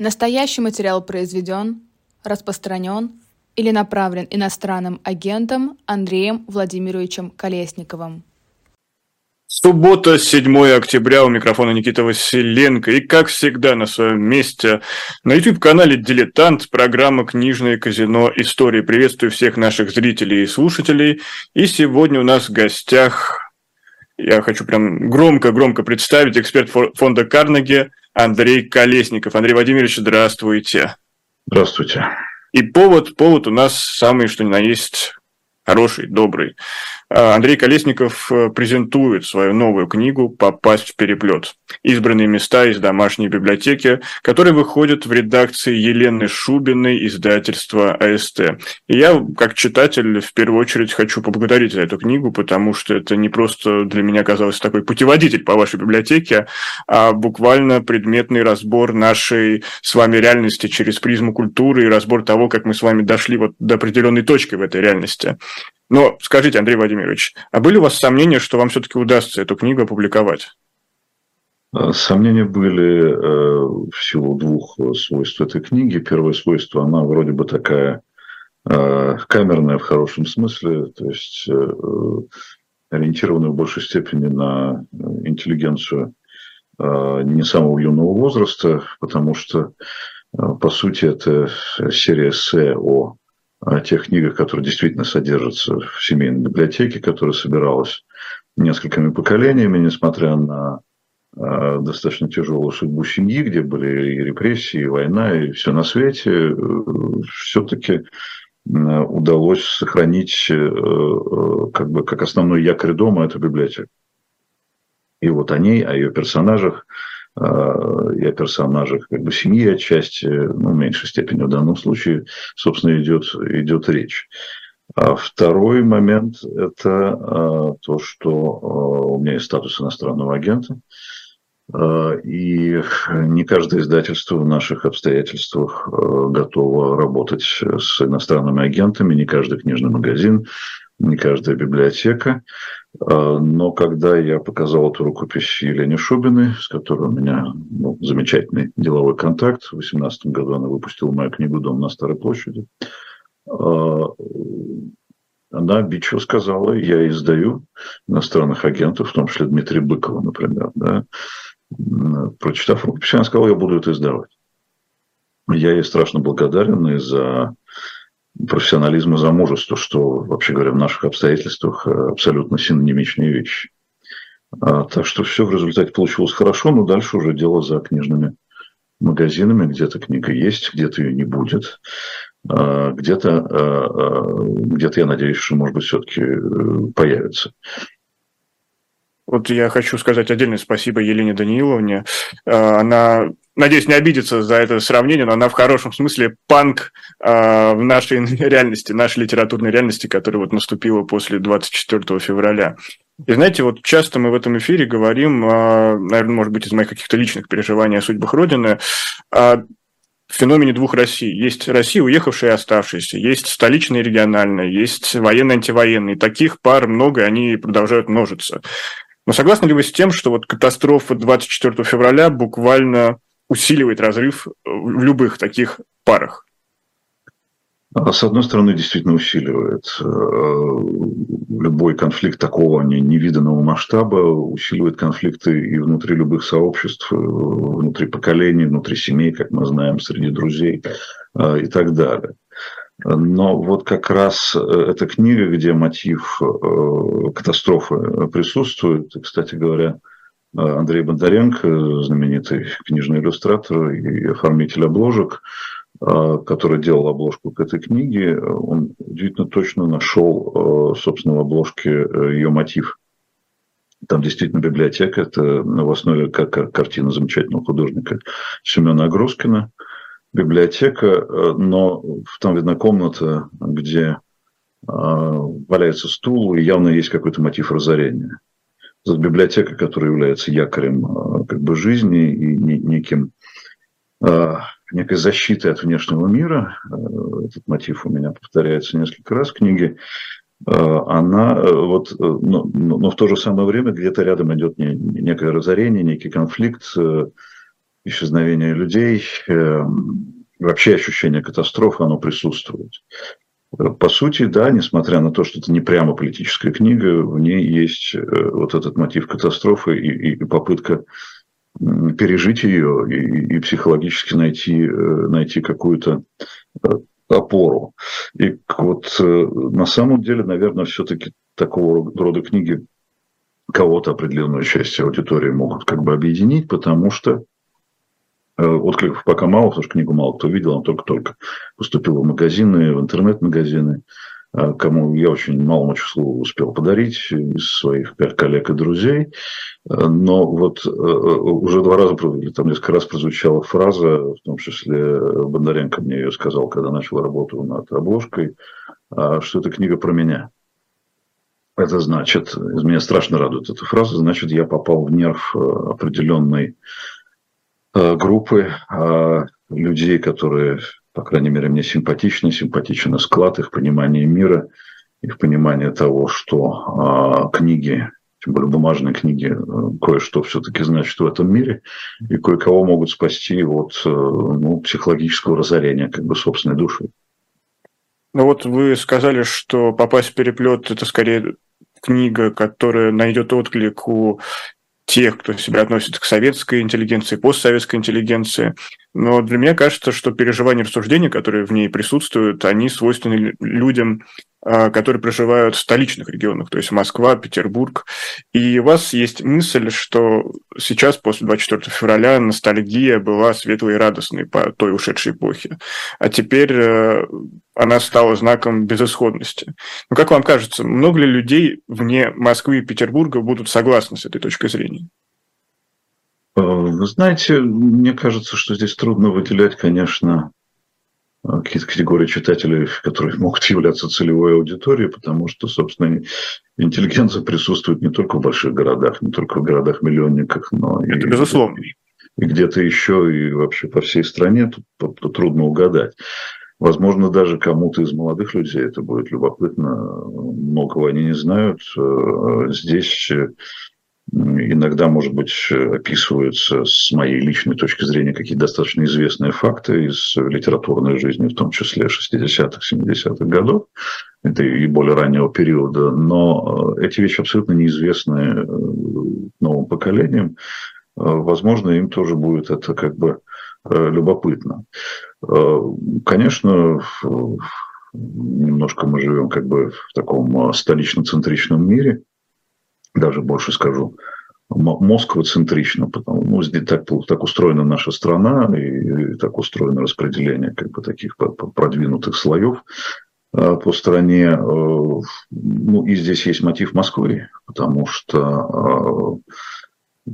Настоящий материал произведен, распространен или направлен иностранным агентом Андреем Владимировичем Колесниковым. Суббота, 7 октября, у микрофона Никита Василенко. И, как всегда, на своем месте на YouTube-канале «Дилетант» программа «Книжное казино. Истории». Приветствую всех наших зрителей и слушателей. И сегодня у нас в гостях, я хочу прям громко-громко представить, эксперт фонда Карнеги Андрей Колесников. Андрей Владимирович, здравствуйте. Здравствуйте. И повод, повод у нас самый, что ни на есть, хороший, добрый. А, Андрей Колесников э, презентует свою новую книгу «Попасть в переплет. Избранные места из домашней библиотеки», которая выходит в редакции Елены Шубиной, издательства АСТ. И я, как читатель, в первую очередь хочу поблагодарить за эту книгу, потому что это не просто для меня казалось такой путеводитель по вашей библиотеке, а буквально предметный разбор нашей с вами реальности через призму культуры и разбор того, как мы с вами дошли вот до определенной точки в этой реальности. Но скажите, Андрей Владимирович, а были у вас сомнения, что вам все-таки удастся эту книгу опубликовать? А, сомнения были э, в силу двух свойств этой книги. Первое свойство, она вроде бы такая э, камерная в хорошем смысле, то есть э, ориентированная в большей степени на интеллигенцию э, не самого юного возраста, потому что, э, по сути, это серия эссе о о тех книгах, которые действительно содержатся в семейной библиотеке, которая собиралась несколькими поколениями, несмотря на э, достаточно тяжелую судьбу семьи, где были и репрессии, и война, и все на свете, э, все-таки э, удалось сохранить как бы как основной якорь дома эту библиотеку. И вот о ней, о ее персонажах Э, и о персонажах как бы семьи отчасти, ну, в меньшей степени в данном случае, собственно, идет, идет речь. А второй момент – это э, то, что э, у меня есть статус иностранного агента, и не каждое издательство в наших обстоятельствах готово работать с иностранными агентами, не каждый книжный магазин, не каждая библиотека. А, но когда я показал эту рукопись Елене Шубиной, с которой у меня ну, замечательный деловой контакт, в 2018 году она выпустила мою книгу «Дом на Старой площади», а, она бичево сказала, я издаю иностранных агентов, в том числе Дмитрия Быкова, например. Да? Прочитав рукопись, она сказала, я буду это издавать. Я ей страшно благодарен и за профессионализм и замужество, что, вообще говоря, в наших обстоятельствах э, абсолютно синонимичные вещи. А, так что все в результате получилось хорошо, но дальше уже дело за книжными магазинами. Где-то книга есть, где-то ее не будет. А, где-то, а, где-то я надеюсь, что, может быть, все-таки э, появится. Вот я хочу сказать отдельное спасибо Елене Даниловне. Она надеюсь, не обидится за это сравнение, но она в хорошем смысле панк э, в нашей реальности, нашей литературной реальности, которая вот наступила после 24 февраля. И знаете, вот часто мы в этом эфире говорим, э, наверное, может быть, из моих каких-то личных переживаний о судьбах Родины, о феномене двух Россий. Есть Россия, уехавшая и оставшаяся, есть столичная и региональная, есть военно-антивоенные. Таких пар много, и они продолжают множиться. Но согласны ли вы с тем, что вот катастрофа 24 февраля буквально усиливает разрыв в любых таких парах? А, с одной стороны, действительно усиливает. Э, любой конфликт такого невиданного масштаба усиливает конфликты и внутри любых сообществ, э, внутри поколений, внутри семей, как мы знаем, среди друзей э, и так далее. Но вот как раз эта книга, где мотив катастрофы присутствует, кстати говоря, Андрей Бондаренко, знаменитый книжный иллюстратор и оформитель обложек, а, который делал обложку к этой книге, он удивительно точно нашел, собственно, в обложке э, ее мотив. Там действительно библиотека, это в основе как картина замечательного художника Семена Агроскина. Библиотека, э, но там видна комната, где валяется стул, и явно есть какой-то мотив разорения библиотека, которая является якорем а, как бы, жизни и неким а, некой защитой от внешнего мира, а, этот мотив у меня повторяется несколько раз в книге, она вот, но, но в то же самое время где-то рядом идет некое разорение, некий конфликт, исчезновения людей, вообще ощущение катастрофы, оно присутствует. По сути, да, несмотря на то, что это не прямо политическая книга, в ней есть вот этот мотив катастрофы и, и попытка пережить ее и, и психологически найти, найти какую-то опору. И вот на самом деле, наверное, все-таки такого рода книги кого-то определенную часть аудитории могут как бы объединить, потому что э, откликов пока мало, потому что книгу мало кто видел, она только-только поступила в магазины, в интернет-магазины, а кому я очень малому числу успел подарить из своих коллег и друзей. Но вот э, уже два раза, там несколько раз прозвучала фраза, в том числе Бондаренко мне ее сказал, когда начал работу над обложкой, а, что это книга про меня. Это значит, меня страшно радует эта фраза, значит, я попал в нерв э, определенной э, группы э, людей, которые, по крайней мере, мне симпатичны, симпатичен склад, их понимание мира, их понимание того, что книги, тем более бумажные книги, кое-что все-таки значит в этом мире, и кое-кого могут спасти от ну, психологического разорения как бы собственной души. Ну вот вы сказали, что попасть в переплет это скорее книга, которая найдет отклик у тех, кто себя относит к советской интеллигенции, постсоветской интеллигенции. Но для меня кажется, что переживания и рассуждения, которые в ней присутствуют, они свойственны людям, а, которые проживают в столичных регионах, то есть Москва, Петербург. И у вас есть мысль, что сейчас, после 24 февраля, ностальгия была светлой и радостной по той ушедшей эпохе. А теперь э, она стала знаком безысходности. Но как вам кажется, много ли людей вне Москвы и Петербурга будут согласны с этой точкой зрения? Э, вы знаете, мне кажется, что здесь трудно выделять, конечно, Э, какие-то категории читателей, которые могут являться целевой аудиторией, потому что, собственно, интеллигенция присутствует не только в больших городах, не только в городах-миллионниках, но Это и, безусловно. и где-то еще, и вообще по всей стране. Тут, тут трудно угадать. Возможно, даже кому-то из молодых людей это будет любопытно. Многого они не знают. Э, здесь Иногда, может быть, описываются с моей личной точки зрения какие-то достаточно известные факты из литературной жизни, в том числе 60-х, 70-х годов, это и более раннего периода, но э, эти вещи абсолютно неизвестны э, новым поколениям. Э, возможно, им тоже будет это как бы любопытно. Конечно, немножко мы живем как бы в таком столично-центричном мире – даже больше скажу, Москва-центрично, потому ну, здесь так, так устроена наша страна и, и так устроено распределение как бы таких продвинутых слоев а, по стране. Э, ну, и здесь есть мотив Москвы, потому что, а,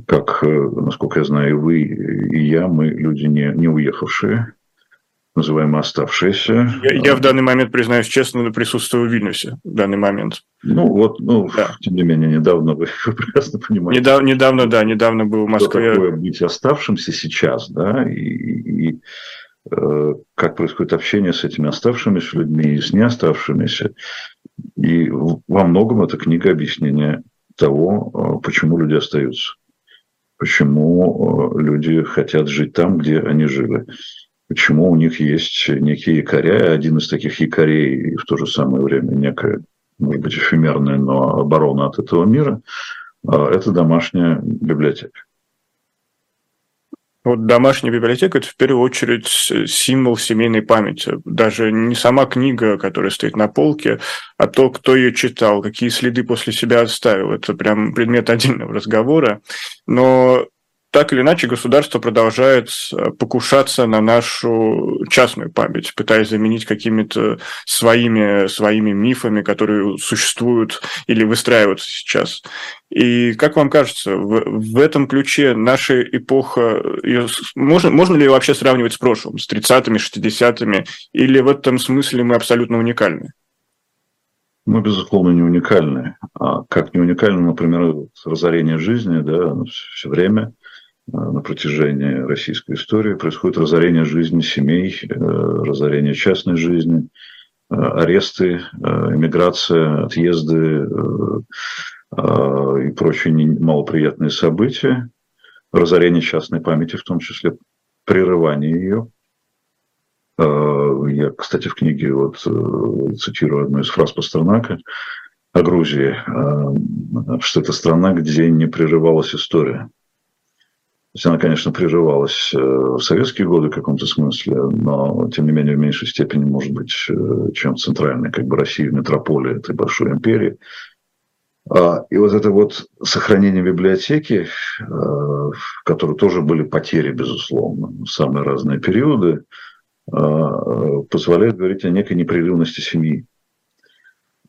как, э, насколько я знаю, и вы, и я, мы люди не, не уехавшие, называемые оставшиеся. Я, я в данный момент, признаюсь честно, присутствую в Вильнюсе в данный момент. Ну вот, ну, да. тем не менее, недавно вы, вы прекрасно понимаете. Недав, недавно, да, недавно был в Москве. Что такое быть оставшимся сейчас, да, и, и э, как происходит общение с этими оставшимися людьми и с не оставшимися. И во многом эта книга объяснения того, э, почему люди остаются, почему э, люди хотят жить там, где они жили почему у них есть некие якоря. Один из таких якорей и в то же самое время некая, может быть, эфемерная, но оборона от этого мира а, – это домашняя библиотека. Вот домашняя библиотека – это в первую очередь символ семейной памяти. Даже не сама книга, которая стоит на полке, а то, кто ее читал, какие следы после себя оставил. Это прям предмет отдельного разговора. Но так или иначе государство продолжает э, покушаться на нашу частную память, пытаясь заменить какими-то своими, своими мифами, которые существуют или выстраиваются сейчас. И как вам кажется, в, в этом ключе наша эпоха, ее, можно, можно ли ее вообще сравнивать с прошлым, с 30-ми, 60-ми, или в этом смысле мы абсолютно уникальны? Мы, безусловно, не уникальны. А как не уникально, например, разорение жизни, да, все время – на протяжении российской истории происходит разорение жизни семей, э, разорение частной жизни, э, аресты, эмиграция, отъезды и прочие малоприятные события. разорение частной памяти, в том числе прерывание ее. Я, кстати, в книге вот цитирую одну из фраз Пастернака о Грузии, что это страна, где не прерывалась история есть она, конечно, приживалась э, в советские годы в каком-то смысле, но, тем не менее, в меньшей степени, может быть, э, чем центральная, как бы Россия, метрополия этой большой империи. А, и вот это вот сохранение библиотеки, э, в которой тоже были потери, безусловно, в самые разные периоды, позволяет говорить о некой непрерывности семьи.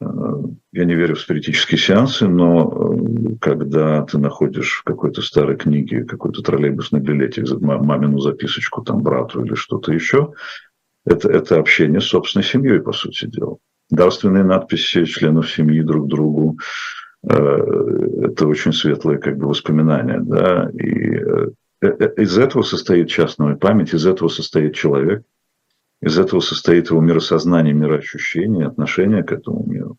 Я не верю в спиритические сеансы, но э, когда ты находишь в какой-то старой книге какой-то троллейбусный билетик, мамину записочку там брату или что-то еще, это, это общение с собственной семьей, по сути дела. Дарственные надписи членов семьи друг другу, э, это очень светлые как бы воспоминания, да, и э, из этого состоит частная память, из этого состоит человек, из этого состоит его миросознание, мироощущение, отношение к этому миру.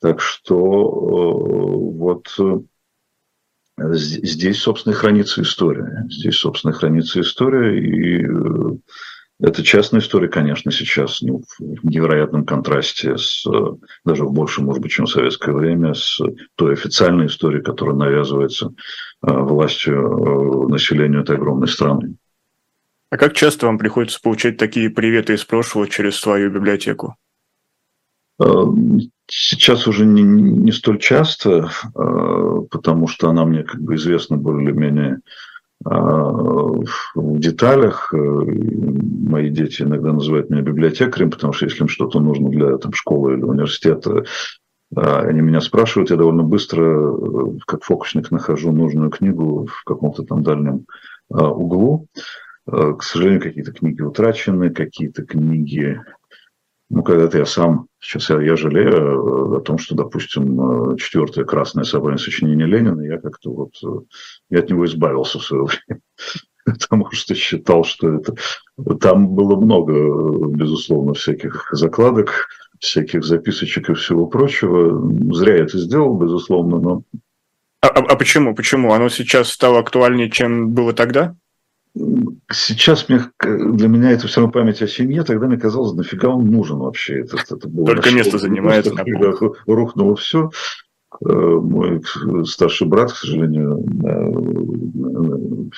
Так что э, вот э, здесь, собственно, хранится история. Здесь, собственно, хранится история. И э, это частная история, конечно, сейчас ну, в невероятном контрасте с, даже в большем, может быть, чем в советское время, с той официальной историей, которая навязывается властью населению этой огромной страны. А как часто вам приходится получать такие приветы из прошлого через свою библиотеку? Сейчас уже не, не столь часто, а, потому что она мне как бы известна более-менее а, в деталях. Мои дети иногда называют меня библиотекарем, потому что если им что-то нужно для там, школы или университета, они меня спрашивают, я довольно быстро, как фокусник, нахожу нужную книгу в каком-то там дальнем углу. К сожалению, какие-то книги утрачены, какие-то книги ну, когда-то я сам, сейчас я, я жалею э, о том, что, допустим, э, четвертое красное собрание сочинения Ленина, я как-то вот, э, я от него избавился в свое время, потому что считал, что это... Там было много, безусловно, всяких закладок, всяких записочек и всего прочего. Зря я это сделал, безусловно, но... А, а, а почему? Почему? Оно сейчас стало актуальнее, чем было тогда? Сейчас мне, для меня это все равно память о семье, тогда мне казалось, нафига он нужен вообще. Это, это было Только место занимает. Когда рухнуло все. Э, мой старший брат, к сожалению, э,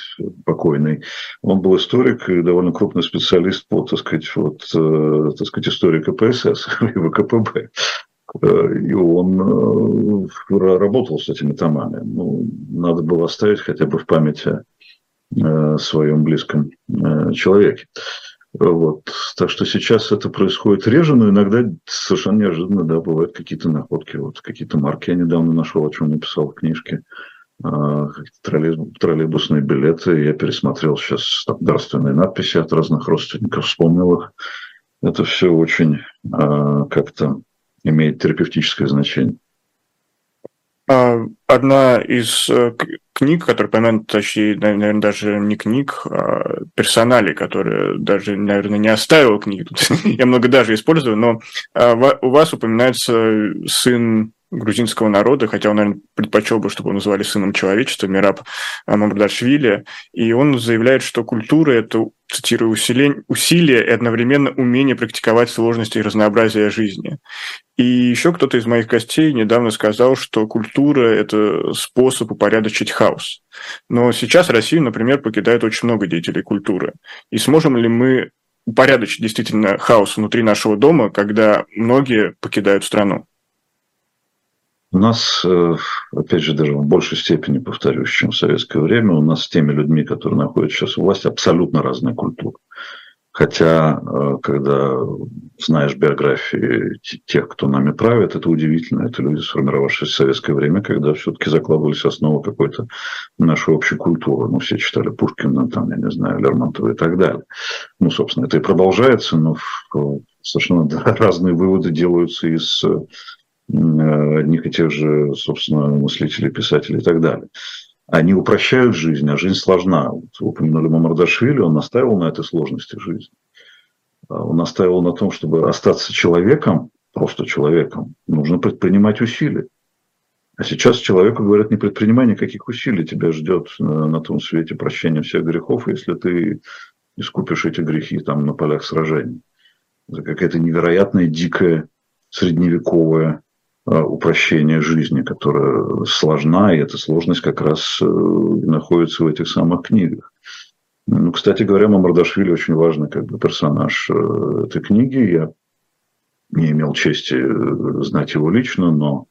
покойный, он был историк и довольно крупный специалист по, так сказать, вот, э, так сказать, истории КПСС и ВКПБ. И он работал с этими томами. Ну, надо было оставить хотя бы в памяти Э, своем близком э, человеке. Вот. Так что сейчас это происходит реже, но иногда совершенно неожиданно, да, бывают какие-то находки. Вот какие-то марки я недавно нашел, о чем написал в книжке. А, троллейбусные билеты. Я пересмотрел сейчас дарственные надписи от разных родственников, вспомнил их. Это все очень как-то имеет терапевтическое значение. А, одна из э, книг, которая упомянута, точнее, наверное, даже не книг, а персоналей, которые даже, наверное, не оставил книги. Тут я много даже использую, но а, у вас упоминается сын грузинского народа, хотя он, наверное, предпочел бы, чтобы его называли сыном человечества, Мираб Мамардашвили, и он заявляет, что культура – это, цитирую, усилие, усилие и одновременно умение практиковать сложности и разнообразие жизни. И еще кто-то из моих гостей недавно сказал, что культура – это способ упорядочить хаос. Но сейчас Россию, например, покидает очень много деятелей культуры. И сможем ли мы упорядочить действительно хаос внутри нашего дома, когда многие покидают страну? У нас, э, опять же, даже в большей степени, повторюсь, чем в советское время, у нас с теми людьми, которые находятся сейчас у власти, абсолютно разная культура. Хотя, э, когда знаешь биографии тех, кто нами правит, это удивительно. Это люди, сформировавшиеся в советское время, когда все-таки закладывались основы какой-то нашей общей культуры. Ну, все читали Пушкина, там, я не знаю, Лермонтова и так далее. Ну, собственно, это и продолжается, но совершенно разные выводы делаются из одних и тех же, собственно, мыслителей, писателей и так далее. Они упрощают жизнь, а жизнь сложна. Вот вы упомянули Мамардашвили, он настаивал на этой сложности жизни. А он настаивал на том, чтобы остаться человеком, просто человеком, нужно предпринимать усилия. А сейчас человеку говорят, не предпринимай никаких усилий, тебя ждет на, на том свете прощение всех грехов, если ты искупишь эти грехи там на полях сражений. Это какая-то невероятная, дикая, средневековая упрощение жизни, которая сложна, и эта сложность как раз э, находится в этих самых книгах. Ну, кстати говоря, Мамардашвили очень важный как бы, персонаж э, этой книги. Я не имел чести э, знать его лично, но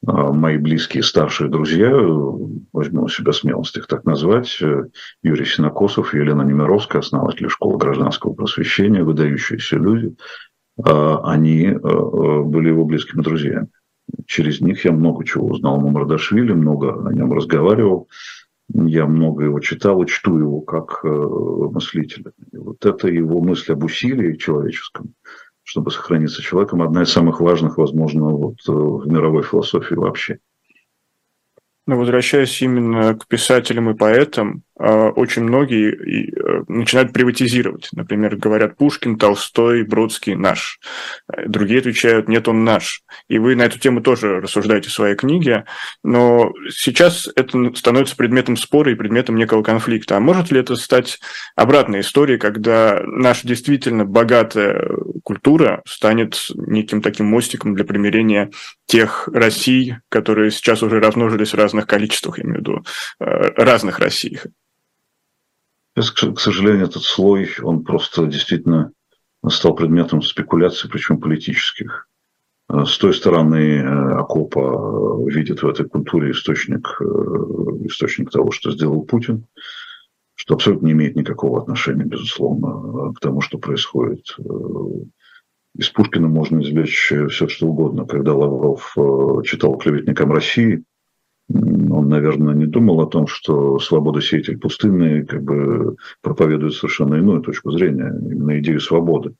мои близкие старшие друзья, возьму у себя смелость их так назвать, Юрий Синокосов Елена Немировская, основатели школы гражданского просвещения, выдающиеся люди, они были его близкими друзьями через них я много чего узнал о Мамардашвили, много о нем разговаривал. Я много его читал и чту его как э, мыслителя. И вот это его мысль об усилии человеческом, чтобы сохраниться человеком, одна из самых важных, возможно, вот, э, в мировой философии вообще. Но возвращаясь именно к писателям и поэтам, а, очень многие э, начинают приватизировать. Например, говорят Пушкин, Толстой, Бродский наш. Другие отвечают, нет, он наш. И вы на эту тему тоже рассуждаете в своей книге. Но сейчас это становится предметом спора и предметом некого конфликта. А может ли это стать обратной историей, когда наша действительно богатая культура станет неким таким мостиком для примирения тех Россий, которые сейчас уже размножились в разных количествах, я имею в виду, э, разных Россий? К сожалению, этот слой, он просто действительно стал предметом спекуляций, причем политических. Э, с той стороны э, окопа видит в этой культуре источник, источник того, что сделал Путин, что абсолютно не имеет никакого отношения, безусловно, к тому, что происходит. Из Пушкина можно извлечь все, что угодно. Когда Лавров читал клеветникам России, он, наверное, не думал о том, что свобода сеятель пустынный как бы проповедует совершенно иную точку зрения, именно идею свободы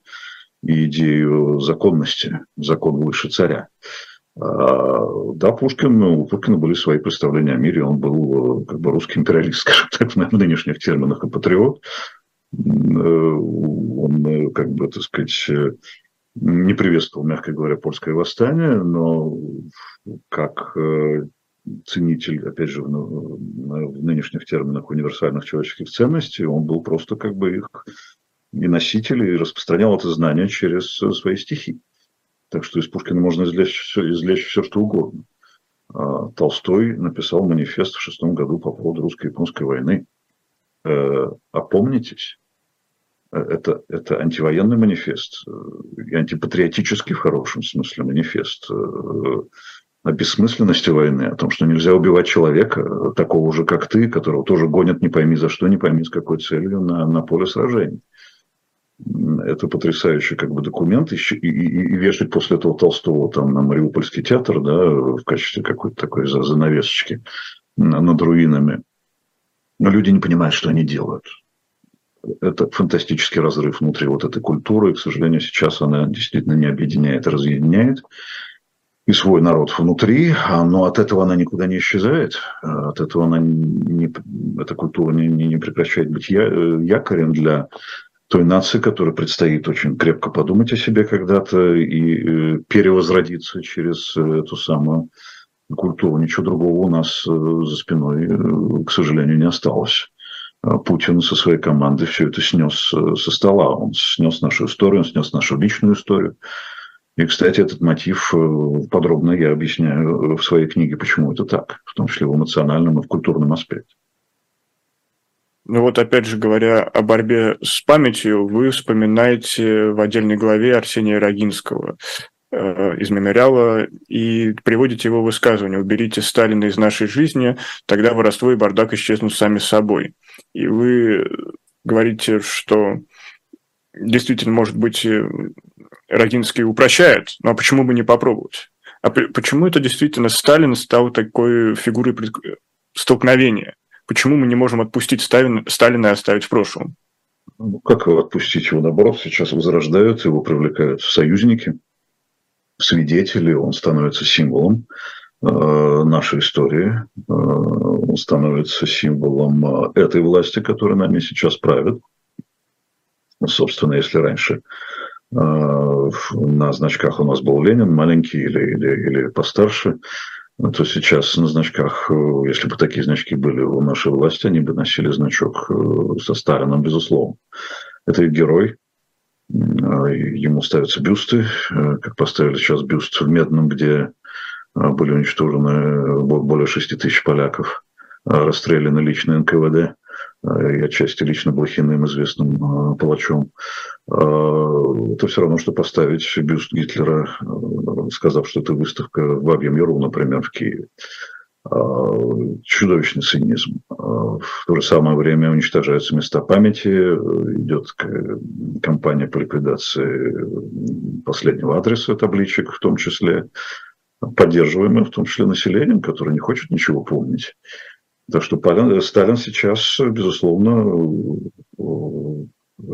и идею законности, закон выше царя. А, да, Пушкин, у Пушкина были свои представления о мире, он был как бы русский империалист, скажем так, в нынешних терминах, и патриот. Он, как бы, так сказать, не приветствовал, мягко говоря, польское восстание, но как ценитель, опять же, в, в нынешних терминах универсальных человеческих ценностей, он был просто как бы их и носитель, и распространял это знание через свои стихи. Так что из Пушкина можно извлечь все, извлечь все что угодно. А Толстой написал манифест в шестом году по поводу русско-японской войны. Э, опомнитесь, э, это, это антивоенный манифест э, антипатриотический в хорошем смысле манифест о бессмысленности войны, о том, что нельзя убивать человека, такого же, как ты, которого тоже гонят не пойми за что, не пойми с какой целью на, на поле сражений. Это потрясающий как бы документ. И, и, и вешать после этого Толстого там, на Мариупольский театр да, в качестве какой-то такой занавесочки над руинами. Но люди не понимают, что они делают. Это фантастический разрыв внутри вот этой культуры. И, к сожалению, сейчас она действительно не объединяет, разъединяет и свой народ внутри, а, но от этого она никуда не исчезает, а, от этого она не, эта культура не, не, не прекращает быть я, э, якорем для той нации, которая предстоит очень крепко подумать о себе когда-то и э, перевозродиться через эту самую культуру. Ничего другого у нас э, за спиной, к сожалению, не осталось. А Путин со своей командой все это снес со стола. Он снес нашу историю, он снес нашу личную историю. И, кстати, этот мотив э, подробно я объясняю в своей книге, почему это так, в том числе в эмоциональном и в культурном аспекте. Ну вот опять же говоря о борьбе с памятью, вы вспоминаете в отдельной главе Арсения Рогинского э, из мемориала и приводите его высказывание «Уберите Сталина из нашей жизни, тогда воровство и бардак исчезнут сами собой». И вы говорите, что действительно, может быть, Рогинский упрощает, но почему бы не попробовать? А почему это действительно Сталин стал такой фигурой столкновения? Почему мы не можем отпустить Сталина, Сталина и оставить в прошлом? Ну, как его отпустить? Его, наоборот, сейчас возрождают, его привлекают в союзники, в свидетели, он становится символом э, нашей истории, э, он становится символом э, этой власти, которая нами сейчас правит. Собственно, если раньше а, на значках у нас был Ленин, маленький или, или, или постарше. то сейчас на значках, если бы такие значки были у нашей власти, они бы носили значок со Сталином, безусловно. Это герой, ему ставятся бюсты, как поставили сейчас бюст в Медном, где были уничтожены более 6 тысяч поляков, расстреляны лично НКВД и отчасти лично Блохиным, известным палачом. Это все равно, что поставить бюст Гитлера, сказав, что это выставка в Бабьем Яру, например, в Киеве. Чудовищный цинизм. В то же самое время уничтожаются места памяти, идет кампания по ликвидации последнего адреса табличек, в том числе поддерживаемая, в том числе населением, которое не хочет ничего помнить. Так что Сталин сейчас, безусловно,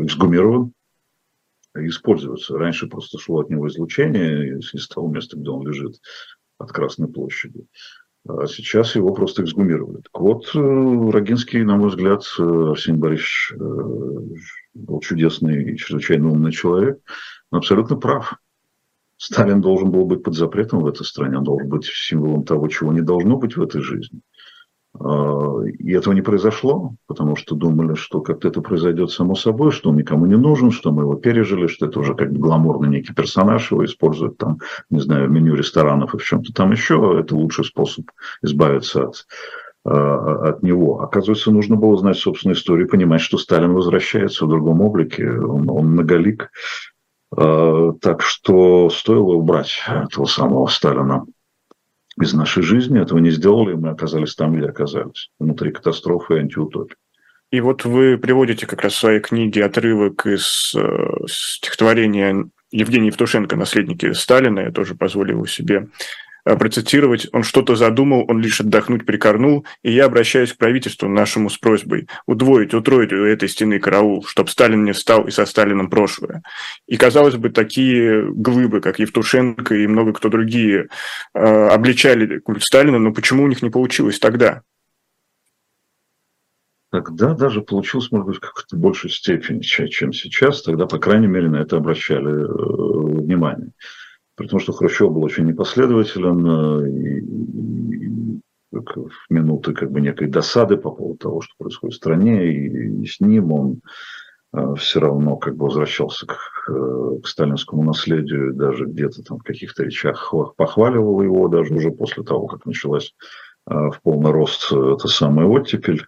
эксгумирован и используется. Раньше просто шло от него излучение из того места, где он лежит, от Красной площади. А сейчас его просто эксгумировали. Так вот, э, Рогинский, на мой взгляд, э, Арсений Борисович э, был чудесный и чрезвычайно умный человек, но абсолютно прав. Сталин должен был быть под запретом в этой стране, он должен быть символом того, чего не должно быть в этой жизни. И этого не произошло, потому что думали, что как-то это произойдет само собой, что он никому не нужен, что мы его пережили, что это уже как бы гламурный некий персонаж, его используют там, не знаю, в меню ресторанов и в чем-то там еще. Это лучший способ избавиться от, а, от него. Оказывается, нужно было знать собственную историю, понимать, что Сталин возвращается в другом облике, он, он многолик. А, так что стоило убрать этого самого Сталина из нашей жизни. Этого не сделали, и мы оказались там, где оказались. Внутри катастрофы и антиутопии. И вот вы приводите как раз в своей книге отрывок из э, стихотворения Евгения Евтушенко «Наследники Сталина». Я тоже позволил себе процитировать, он что-то задумал, он лишь отдохнуть прикорнул, и я обращаюсь к правительству нашему с просьбой удвоить, утроить у этой стены караул, чтобы Сталин не встал и со Сталином прошлое. И, казалось бы, такие глыбы, как Евтушенко и много кто другие, э, обличали культ Сталина, но почему у них не получилось тогда? Тогда даже получилось, может быть, в какой-то большей степени, чем сейчас. Тогда, по крайней мере, на это обращали э, внимание при том, что Хрущев был очень непоследователен, э, и, и, в минуты как бы некой досады по поводу того, что происходит в стране, и, и с ним он э, все равно как бы возвращался к, э, к сталинскому наследию, даже где-то там в каких-то речах похваливал его, даже уже после того, как началась в полный рост эта самая оттепель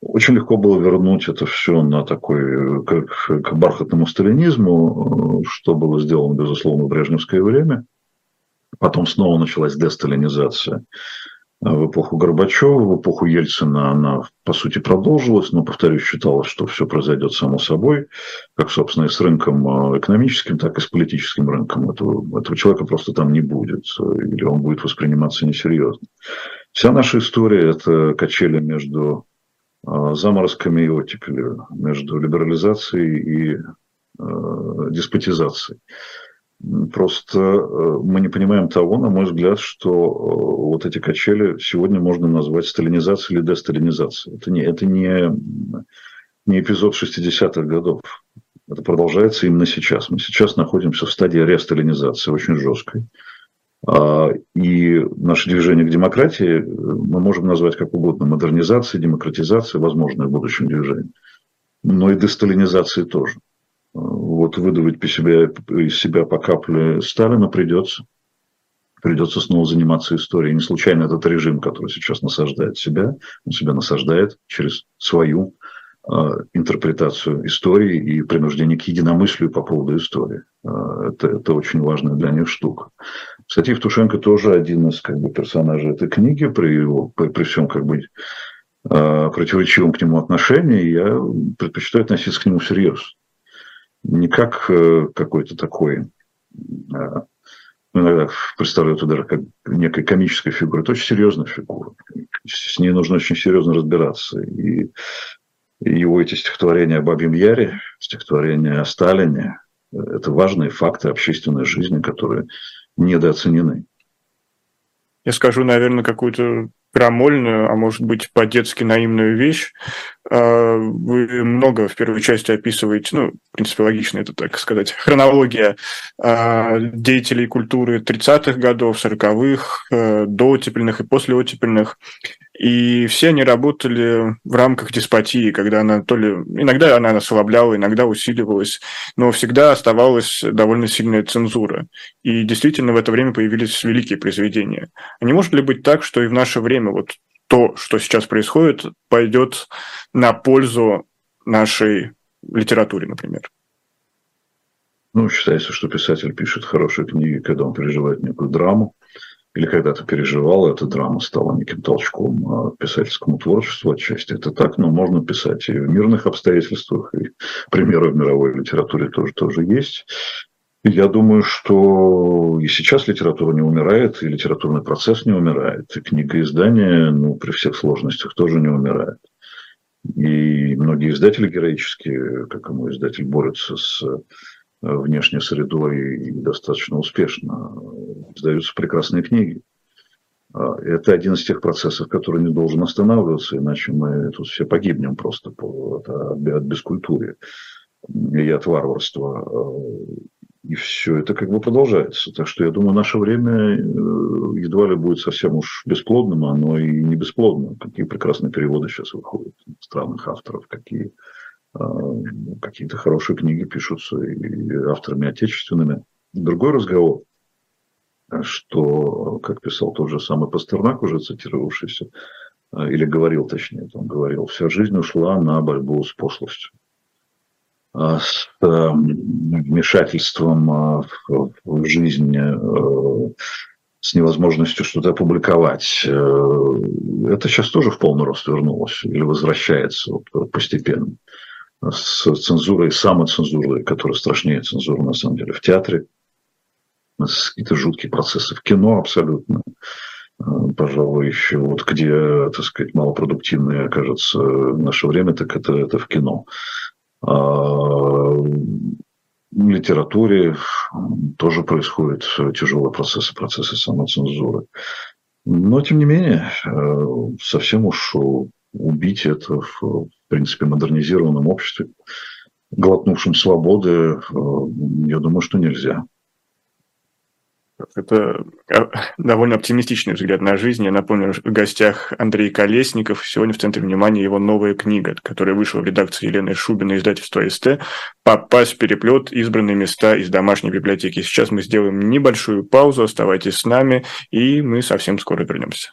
очень легко было вернуть это все на такой, как, к бархатному сталинизму, что было сделано, безусловно, в брежневское время. Потом снова началась десталинизация в эпоху Горбачева, в эпоху Ельцина она, по сути, продолжилась, но, повторюсь, считалось, что все произойдет само собой, как, собственно, и с рынком э, экономическим, так и с политическим рынком. Этого, этого человека просто там не будет, или он будет восприниматься несерьезно. Вся наша история – это качели между Э, заморозками и оттепелью между либерализацией и э, деспотизацией. Просто э, мы не понимаем того, на мой взгляд, что вот эти качели сегодня можно назвать сталинизацией или десталинизацией. Это не, это не, не эпизод 60-х годов. Это продолжается именно сейчас. Мы сейчас находимся в стадии ресталинизации, очень жесткой. А, и наше движение к демократии мы можем назвать как угодно модернизацией, демократизацией, возможно, в будущем движении. Но и десталинизацией тоже. Вот выдавить по себе, из себя по капле Сталина придется. Придется снова заниматься историей. Не случайно этот режим, который сейчас насаждает себя, он себя насаждает через свою а, интерпретацию истории и принуждение к единомыслию по поводу истории. А, это, это очень важная для них штука. Кстати, Евтушенко тоже один из как бы, персонажей этой книги при, его, при, при всем как бы, а, противоречивом к нему отношении. Я предпочитаю относиться к нему всерьез. Не как э, какой-то такой иногда представляю это даже как некой комической фигуры. Это очень серьезная фигура. С ней нужно очень серьезно разбираться. И его эти стихотворения о Бабьем Яре, стихотворения о Сталине, это важные факты общественной жизни, которые недооценены. Я скажу, наверное, какую-то крамольную, а может быть, по-детски наивную вещь. А, вы много в первой части описываете, ну, в принципе, логично это, так сказать, хронология а, деятелей культуры 30-х годов, 40-х, э, дооттепельных и послеоттепельных. И все они работали в рамках деспотии, когда она то ли... Иногда она ослабляла, иногда усиливалась, но всегда оставалась довольно сильная цензура. И действительно в это время появились великие произведения. А не может ли быть так, что и в наше время вот то, что сейчас происходит, пойдет на пользу нашей литературе, например? Ну, считается, что писатель пишет хорошие книги, когда он переживает некую драму, или когда-то переживал, эта драма стала неким толчком а, писательскому творчеству отчасти. Это так, но можно писать и в мирных обстоятельствах, и примеры в мировой литературе тоже, тоже есть. Я думаю, что и сейчас литература не умирает, и литературный процесс не умирает, и книгоиздание, ну, при всех сложностях тоже не умирает. И многие издатели героические, как и мой издатель, борются с внешней средой и достаточно успешно. Издаются прекрасные книги. А, это один из тех процессов, который не должен останавливаться, иначе мы тут все погибнем просто от, от бескультуры и от варварства. И все это как бы продолжается. Так что я думаю, наше время э, едва ли будет совсем уж бесплодным, оно и не бесплодно. Какие прекрасные переводы сейчас выходят странных авторов, какие какие-то хорошие книги пишутся и авторами отечественными. Другой разговор, что, как писал тот же самый Пастернак, уже цитировавшийся, а, или говорил точнее, он говорил, вся жизнь ушла на борьбу с пошлостью. А, с э, вмешательством э, в жизнь, э, с невозможностью что-то опубликовать. Это сейчас тоже в полный рост вернулось или возвращается постепенно. С цензурой, самоцензурой, которая страшнее цензуры на самом деле в театре. Какие-то жуткие процессы в кино абсолютно пожалуй, еще вот где, так сказать, малопродуктивное окажется наше время, так это, это в кино. А, в литературе тоже происходят тяжелые процессы, процессы самоцензуры. Но, тем не менее, э, совсем уж убить это в, в принципе, модернизированном обществе, глотнувшем свободы, э, я думаю, что нельзя. Это а, довольно оптимистичный взгляд на жизнь. Я напомню, в гостях Андрей Колесников. Сегодня в центре внимания его новая книга, которая вышла в редакции Елены Шубиной издательства СТ «Попасть в переплет. Избранные места из домашней библиотеки». Сейчас мы сделаем небольшую паузу. Оставайтесь с нами, и мы совсем скоро вернемся.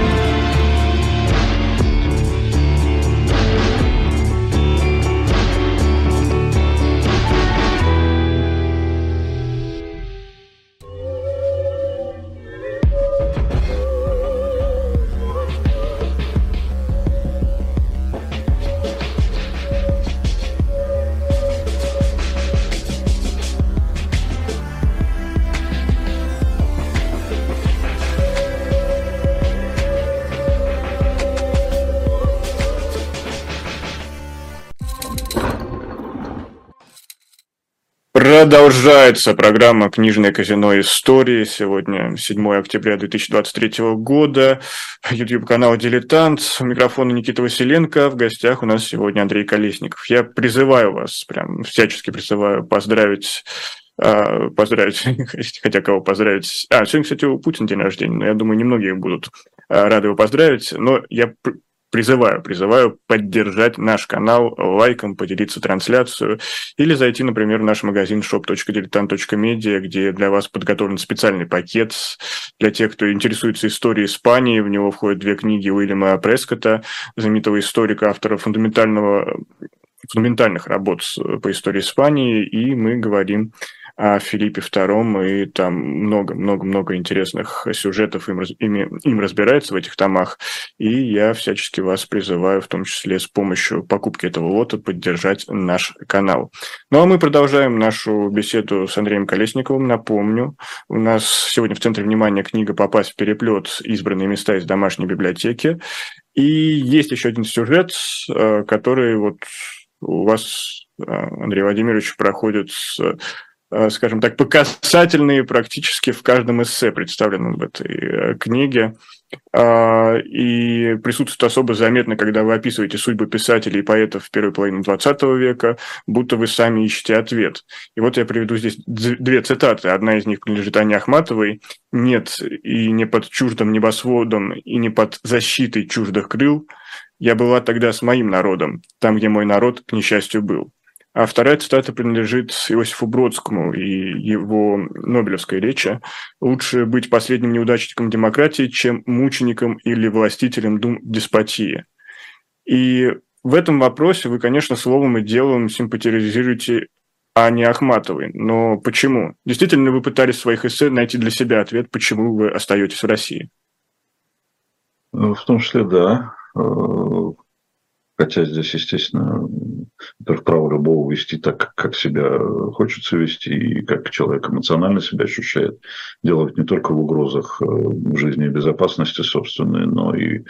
Продолжается программа «Книжное казино истории». Сегодня 7 октября 2023 года. YouTube-канал «Дилетант». У микрофона Никита Василенко. В гостях у нас сегодня Андрей Колесников. Я призываю вас, прям всячески призываю поздравить а, поздравить, хотя кого поздравить. А, сегодня, кстати, у Путина день рождения, но я думаю, немногие будут а, рады его поздравить. Но я призываю, призываю поддержать наш канал лайком, поделиться трансляцию или зайти, например, в наш магазин shop.diletant.media, где для вас подготовлен специальный пакет для тех, кто интересуется историей Испании. В него входят две книги Уильяма Прескота, знаменитого историка, автора фундаментального фундаментальных работ по истории Испании, и мы говорим о Филиппе II, и там много-много-много интересных сюжетов им, им, им разбирается в этих томах. И я всячески вас призываю, в том числе с помощью покупки этого лота, поддержать наш канал. Ну а мы продолжаем нашу беседу с Андреем Колесниковым. Напомню, у нас сегодня в центре внимания книга «Попасть в переплет. Избранные места из домашней библиотеки». И есть еще один сюжет, э, который вот у вас, э, Андрей Владимирович, проходит скажем так, показательные практически в каждом эссе, представленном в этой э, книге. А, и присутствует особо заметно, когда вы описываете судьбы писателей и поэтов в первой половине XX века, будто вы сами ищете ответ. И вот я приведу здесь две цитаты. Одна из них принадлежит Ане Ахматовой. «Нет, и не под чуждым небосводом, и не под защитой чуждых крыл. Я была тогда с моим народом, там, где мой народ, к несчастью, был». А вторая цитата принадлежит Иосифу Бродскому и его Нобелевской речи. «Лучше быть последним неудачником демократии, чем мучеником или властителем дум деспотии». И в этом вопросе вы, конечно, словом и делом симпатизируете Ане Ахматовой. Но почему? Действительно, вы пытались в своих эссе найти для себя ответ, почему вы остаетесь в России? В том числе, да. Хотя здесь, естественно, это право любого вести так, как себя хочется вести, и как человек эмоционально себя ощущает. Дело не только в угрозах э, жизни и безопасности собственной, но и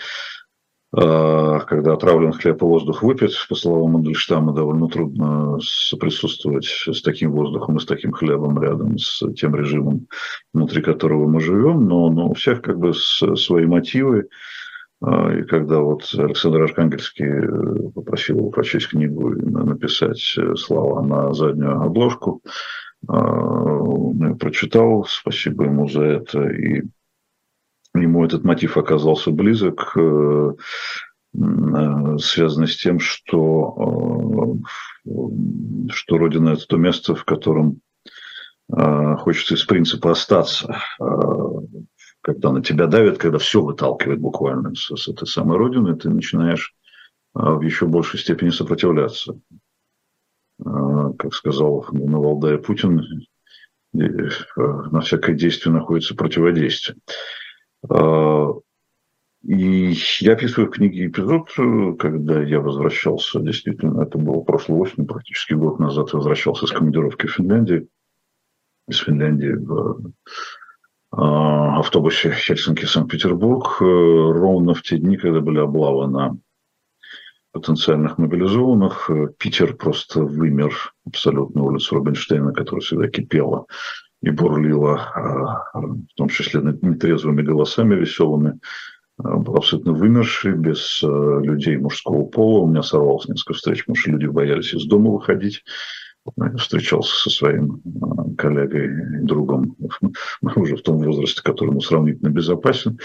а, когда отравлен хлеб и воздух выпит, по словам Мандельштама, довольно трудно соприсутствовать с таким воздухом и с таким хлебом рядом с тем режимом, внутри которого мы живем. Но, но у всех как бы свои мотивы. А, и когда вот Александр Архангельский э, попросил его прочесть книгу и написать э, слова на заднюю обложку, а, я прочитал, спасибо ему за это, и ему этот мотив оказался близок, э, связанный с тем, что, что Родина – это то место, в котором хочется из принципа остаться, когда на тебя давят, когда все выталкивает буквально с, с этой самой родины, ты начинаешь а, в еще большей степени сопротивляться. А, как сказал на Путин, на всякое действие находится противодействие. А, и я описываю в книге эпизод, когда я возвращался, действительно, это было прошлой осенью, практически год назад, возвращался с командировки в Финляндии, из Финляндии в а, автобусе Хельсинки-Санкт-Петербург э, ровно в те дни, когда были облавы на потенциальных мобилизованных. Э, Питер просто вымер абсолютно улицу Рубинштейна, которая всегда кипела и бурлила, а, в том числе нетрезвыми голосами веселыми, а, был абсолютно вымерший, без э, людей мужского пола. У меня сорвалось несколько встреч, потому что люди боялись из дома выходить. Встречался со своим а, коллегой другом уже в том возрасте, которому сравнительно безопасен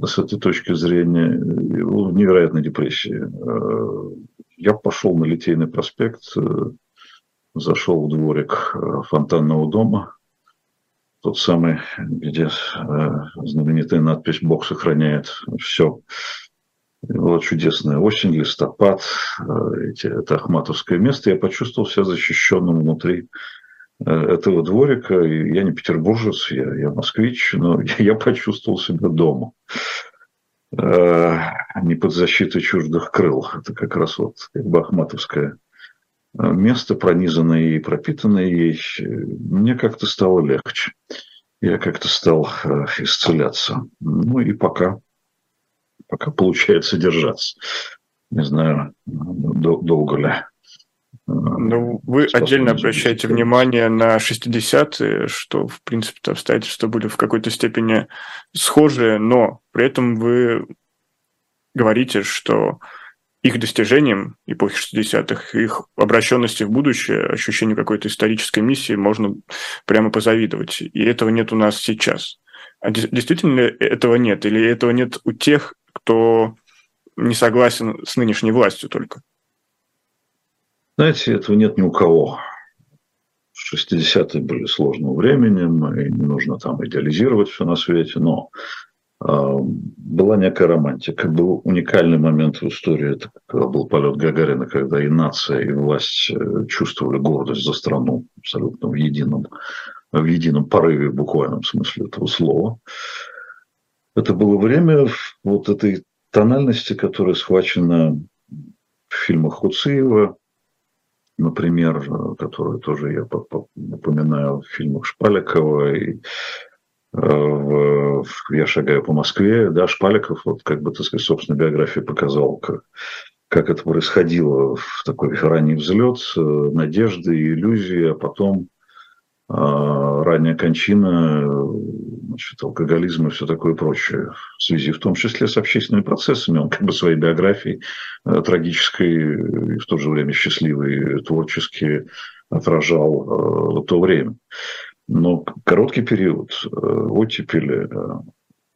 с этой точки зрения, в невероятной депрессии. А, я пошел на Литейный проспект, э, зашел в дворик э, фонтанного дома, тот самый, где э, знаменитая надпись «Бог сохраняет все». Была чудесная осень, листопад, э, эти, это Ахматовское место. Я почувствовал себя защищенным внутри э, этого дворика. Я не петербуржец, я, я москвич, но я почувствовал себя дома. Э, не под защитой чуждых крыл. Это как раз вот как бы Ахматовское место, пронизанное и пропитанное ей. Мне как-то стало легче. Я как-то стал исцеляться. Ну и пока пока получается держаться. Не знаю, долго ли. Ну, вы отдельно обращаете внимание на 60-е, что, в принципе, обстоятельства были в какой-то степени схожие, но при этом вы говорите, что их достижением эпохи 60-х, их обращенности в будущее, ощущение какой-то исторической миссии можно прямо позавидовать. И этого нет у нас сейчас. А действительно этого нет? Или этого нет у тех, кто не согласен с нынешней властью только? Знаете, этого нет ни у кого. 60-е были сложным временем, и не нужно там идеализировать все на свете, но а, была некая романтика. Был уникальный момент в истории, это когда был полет Гагарина, когда и нация, и власть э, чувствовали гордость за страну абсолютно в едином, в едином порыве, в буквальном смысле этого слова. Это было время вот этой тональности, которая схвачена в фильмах Хуциева, например, которую тоже я упоминаю в фильмах Шпаликова и в, я шагаю по Москве, да, Шпаликов, вот как бы, так сказать, собственной биографии показал, как, как это происходило в такой ранний взлет, э, надежды, иллюзии, а потом а, ранняя кончина, значит, алкоголизм и все такое прочее, в связи в том числе с общественными процессами. Он как бы своей биографией э, трагической и в то же время счастливой, творчески отражал э, то время. Но короткий период э, оттепели э,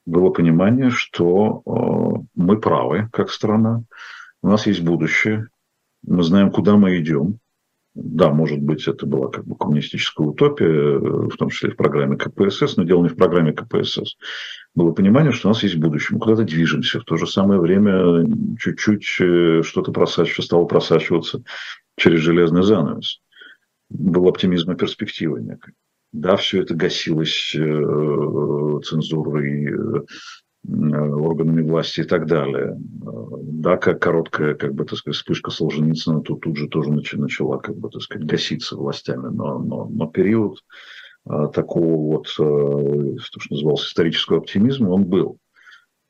было понимание, что э, мы правы как страна, у нас есть будущее, мы знаем, куда мы идем. Да, может быть, это была как бы коммунистическая утопия, в том числе в программе КПСС, но дело не в программе КПСС. Было понимание, что у нас есть будущее, мы куда-то движемся. В то же самое время чуть-чуть что-то просачивается, стало просачиваться через железный занавес. Был оптимизм и перспектива некая. Да, все это гасилось э, цензурой, э, органами власти и так далее. Да, как короткая, как бы, так сказать, вспышка Солженицына тут, тут же тоже начала, как бы, так сказать, гаситься властями. Но, но, но период э, такого вот, то, что называлось исторического оптимизма, он был.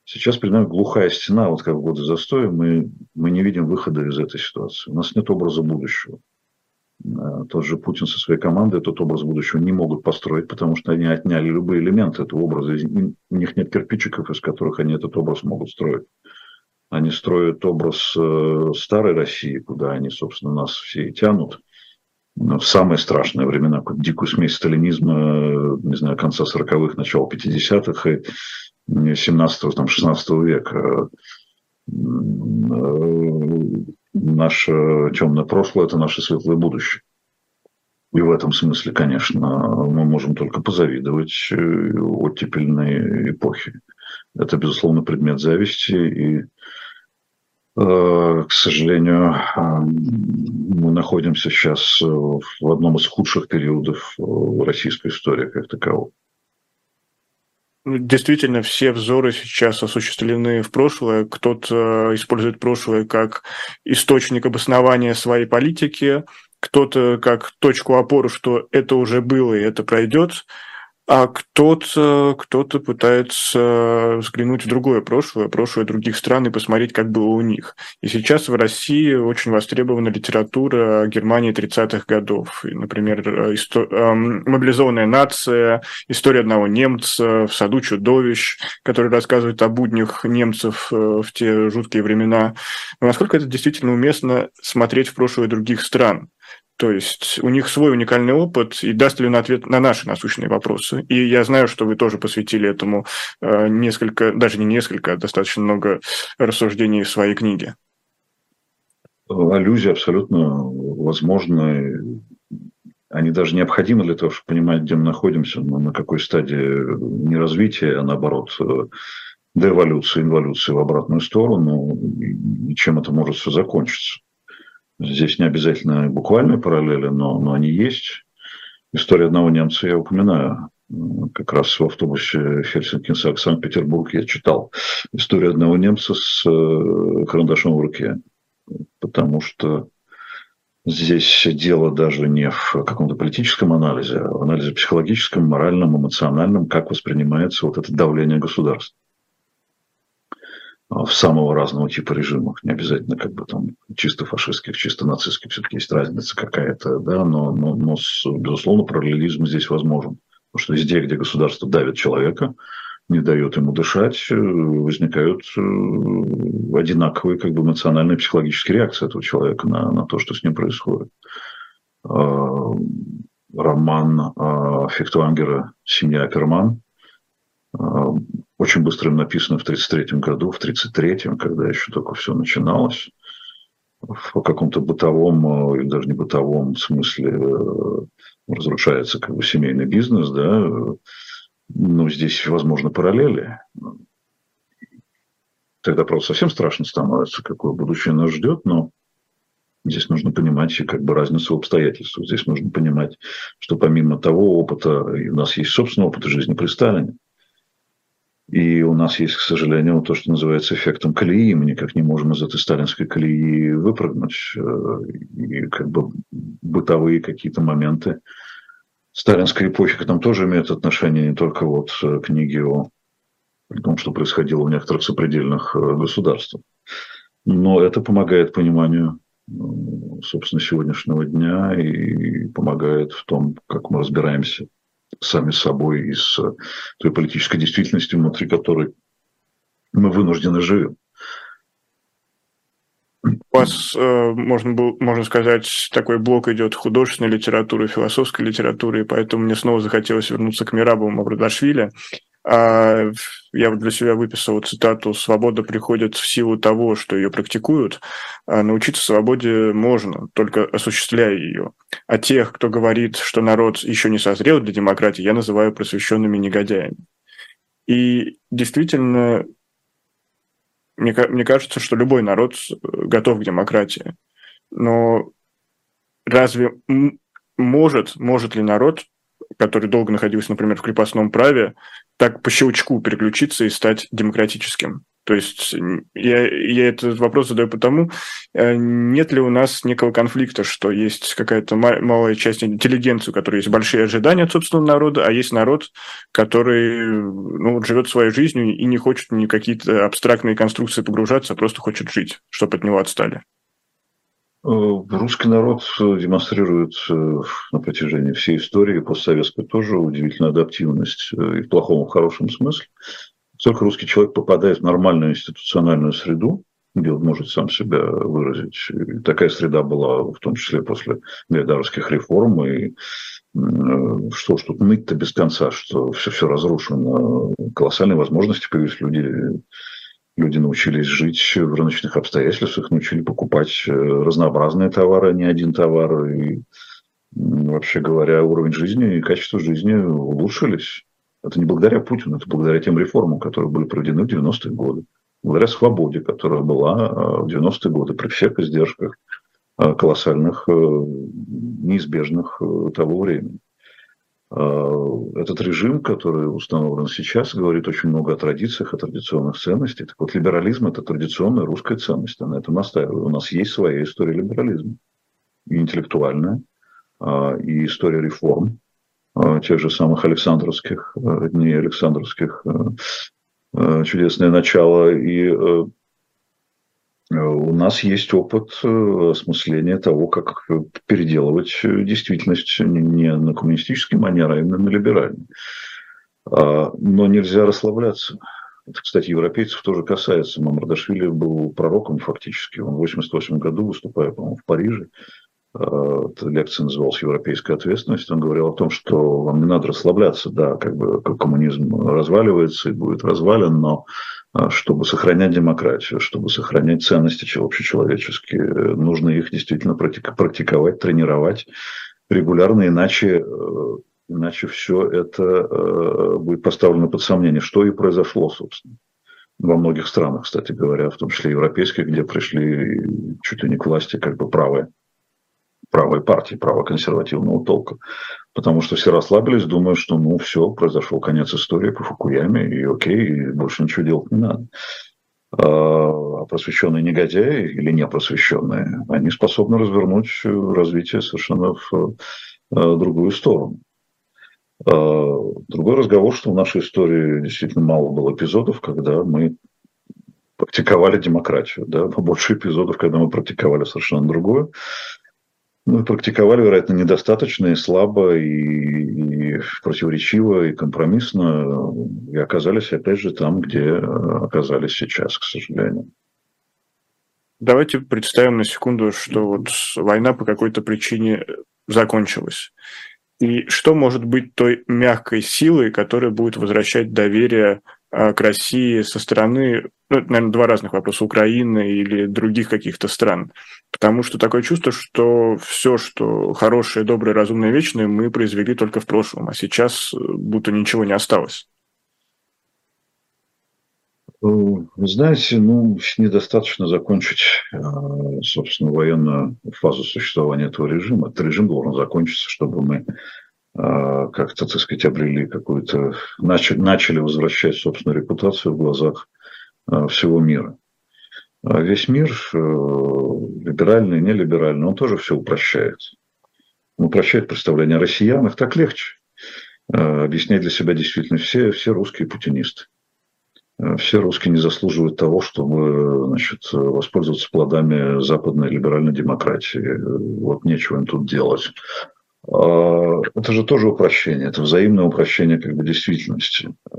Сейчас перед нами глухая стена, вот как в годы застоя, мы, мы не видим выхода из этой ситуации. У нас нет образа будущего. Э, тот же Путин со своей командой этот образ будущего не могут построить, потому что они отняли любые элементы этого образа. У них нет кирпичиков, из которых они этот образ могут строить. Они строят образ э, старой России, куда они, собственно, нас все и тянут. В самые страшные времена, дикую смесь сталинизма, э, не знаю, конца 40-х, начала 50-х и 17-16 века наше темное прошлое – это наше светлое будущее. И в этом смысле, конечно, мы можем только позавидовать э, оттепельной эпохе. Это, безусловно, предмет зависти. И, э, к сожалению, э, мы находимся сейчас в одном из худших периодов российской истории как таковой. Действительно, все взоры сейчас осуществлены в прошлое. Кто-то использует прошлое как источник обоснования своей политики, кто-то как точку опоры, что это уже было и это пройдет а кто-то кто пытается взглянуть в другое прошлое, прошлое других стран и посмотреть, как было у них. И сейчас в России очень востребована литература Германии 30-х годов. И, например, исто... «Мобилизованная нация», «История одного немца», «В саду чудовищ», который рассказывает о буднях немцев э, в те жуткие времена. Но насколько это действительно уместно смотреть в прошлое других стран? То есть у них свой уникальный опыт, и даст ли он ответ на наши насущные вопросы. И я знаю, что вы тоже посвятили этому э, несколько, даже не несколько, а достаточно много рассуждений в своей книге. Аллюзии абсолютно возможны. Они даже необходимы для того, чтобы понимать, где мы находимся, на какой стадии не развития, а наоборот э, деэволюции, инволюции в обратную сторону, и чем это может все закончиться. Здесь не обязательно буквальные параллели, но, но они есть. История одного немца я упоминаю. Как раз в автобусе Хельсинки-Санкт-Петербург я читал историю одного немца с э, карандашом в руке. Потому что здесь дело даже не в каком-то политическом анализе, а в анализе психологическом, моральном, эмоциональном, как воспринимается вот это давление государства. А, в самого разного типа режимах, не обязательно как бы там чисто фашистских, чисто нацистских, все-таки есть разница какая-то, да, но, но, но безусловно параллелизм здесь возможен, потому что везде, где государство давит человека, не дает ему дышать, э, возникают э, одинаковые как бы эмоциональные психологические реакции этого человека на, на то, что с ним происходит. А, роман а, Фехтвангера «Семья Аперман» очень быстро написано в 1933 году, в 1933, когда еще только все начиналось, в каком-то бытовом, э, или даже не бытовом смысле э, разрушается как бы семейный бизнес, да, но здесь, возможно, параллели. Тогда, правда, совсем страшно становится, какое будущее нас ждет, но Здесь нужно понимать как бы разницу в обстоятельствах. Здесь нужно понимать, что помимо того опыта, у нас есть собственный опыт жизни при Сталине. И у нас есть, к сожалению, то, что называется эффектом колеи. Мы никак не можем из этой сталинской колеи выпрыгнуть. Э, и как бы бытовые какие-то моменты сталинской эпохи к нам тоже имеют отношение не только вот к книге о том, что происходило в некоторых сопредельных э, государствах. Но это помогает пониманию собственно, сегодняшнего дня и помогает в том, как мы разбираемся сами собой и с той политической действительностью, внутри которой мы вынуждены живем. У вас, э, можно, был, можно сказать, такой блок идет художественной литературы, философской литературы, и поэтому мне снова захотелось вернуться к Мирабу Маврадашвили. А, я вот для себя выписал цитату «Свобода приходит в силу того, что ее практикуют, а научиться свободе можно, только осуществляя ее. А тех, кто говорит, что народ еще не созрел для демократии, я называю просвещенными негодяями». И действительно, мне, мне кажется, что любой народ готов к демократии. Но разве может, может ли народ который долго находился, например, в крепостном праве, так по щелчку переключиться и стать демократическим. То есть я, я этот вопрос задаю потому, э, нет ли у нас некого конфликта, что есть какая-то малая часть интеллигенции, у которой есть большие ожидания от собственного народа, а есть народ, который ну, живет своей жизнью и не хочет ни какие-то абстрактные конструкции погружаться, а просто хочет жить, чтобы от него отстали. Э, русский народ э, демонстрирует э, на протяжении всей истории, постсоветской тоже, удивительную адаптивность и в плохом, и в хорошем смысле. Только русский человек попадает в нормальную институциональную среду, где он может сам себя выразить. И такая среда была в том числе после Гайдаровских реформ. И что ж тут ныть-то без конца, что все, все разрушено. Колоссальные возможности появились люди Люди научились жить в рыночных обстоятельствах, научили покупать э, разнообразные товары, а не один товар. И, вообще говоря, уровень жизни и качество жизни улучшились. Это не благодаря Путину, это благодаря тем реформам, которые были проведены в 90-е годы. Благодаря свободе, которая была э, в 90-е годы при всех издержках э, колоссальных, неизбежных того времени. А, этот режим, который установлен сейчас, говорит очень много о традициях, о традиционных ценностях. Так вот, либерализм – это традиционная русская ценность. Я на этом настаиваю. У нас есть своя история либерализма. И интеллектуальная, а, и история реформ а, тех же самых Александровских, дней Александровских, чудесное начало. И у нас есть опыт э, осмысления того, как переделывать действительность не на коммунистический манер, а именно на либеральный. А, но нельзя расслабляться. Это, кстати, европейцев тоже касается. Мамардашвили был пророком фактически. Он в 1988 году, выступая, по-моему, в Париже, лекция называлась «Европейская ответственность». Он говорил о том, что вам не надо расслабляться. Да, как бы коммунизм разваливается и будет развален, но а, чтобы сохранять демократию, чтобы сохранять ценности общечеловеческие, нужно их действительно практиковать, тренировать регулярно, иначе, э, иначе все это э, будет поставлено под сомнение, что и произошло, собственно. Во многих странах, кстати говоря, в том числе европейских, где пришли чуть ли не к власти как бы правые правой партии, правоконсервативного толка. Потому что все расслабились, думая, что ну все, произошел конец истории по Фукуяме, и окей, и больше ничего делать не надо. А, а просвещенные негодяи или не просвещенные, они способны развернуть развитие совершенно в э, другую сторону. А, другой разговор, что в нашей истории действительно мало было эпизодов, когда мы практиковали демократию. Да? Больше эпизодов, когда мы практиковали совершенно другое. Мы практиковали, вероятно, недостаточно и слабо, и, и противоречиво, и компромиссно, и оказались, опять же, там, где э, оказались сейчас, к сожалению. Давайте представим на секунду, что вот война по какой-то причине закончилась. И что может быть той мягкой силой, которая будет возвращать доверие к России со стороны, ну, это, наверное, два разных вопроса, Украины или других каких-то стран. Потому что такое чувство, что все, что хорошее, доброе, разумное, вечное, мы произвели только в прошлом, а сейчас э, будто ничего не осталось. Вы знаете, ну, недостаточно закончить, э, собственно, военную фазу существования этого режима. Этот режим должен закончиться, чтобы мы как-то, так сказать, обрели какую-то... Начали, начали возвращать собственную репутацию в глазах э, всего мира. А весь мир, либеральный, нелиберальный, он тоже все упрощает. Он упрощает представление о россиянах. Так легче объяснять для себя действительно все, все русские путинисты. Э, все русские не заслуживают того, чтобы значит, воспользоваться плодами западной либеральной демократии. Вот нечего им тут делать. А, это же тоже упрощение, это взаимное упрощение как бы действительности. Э,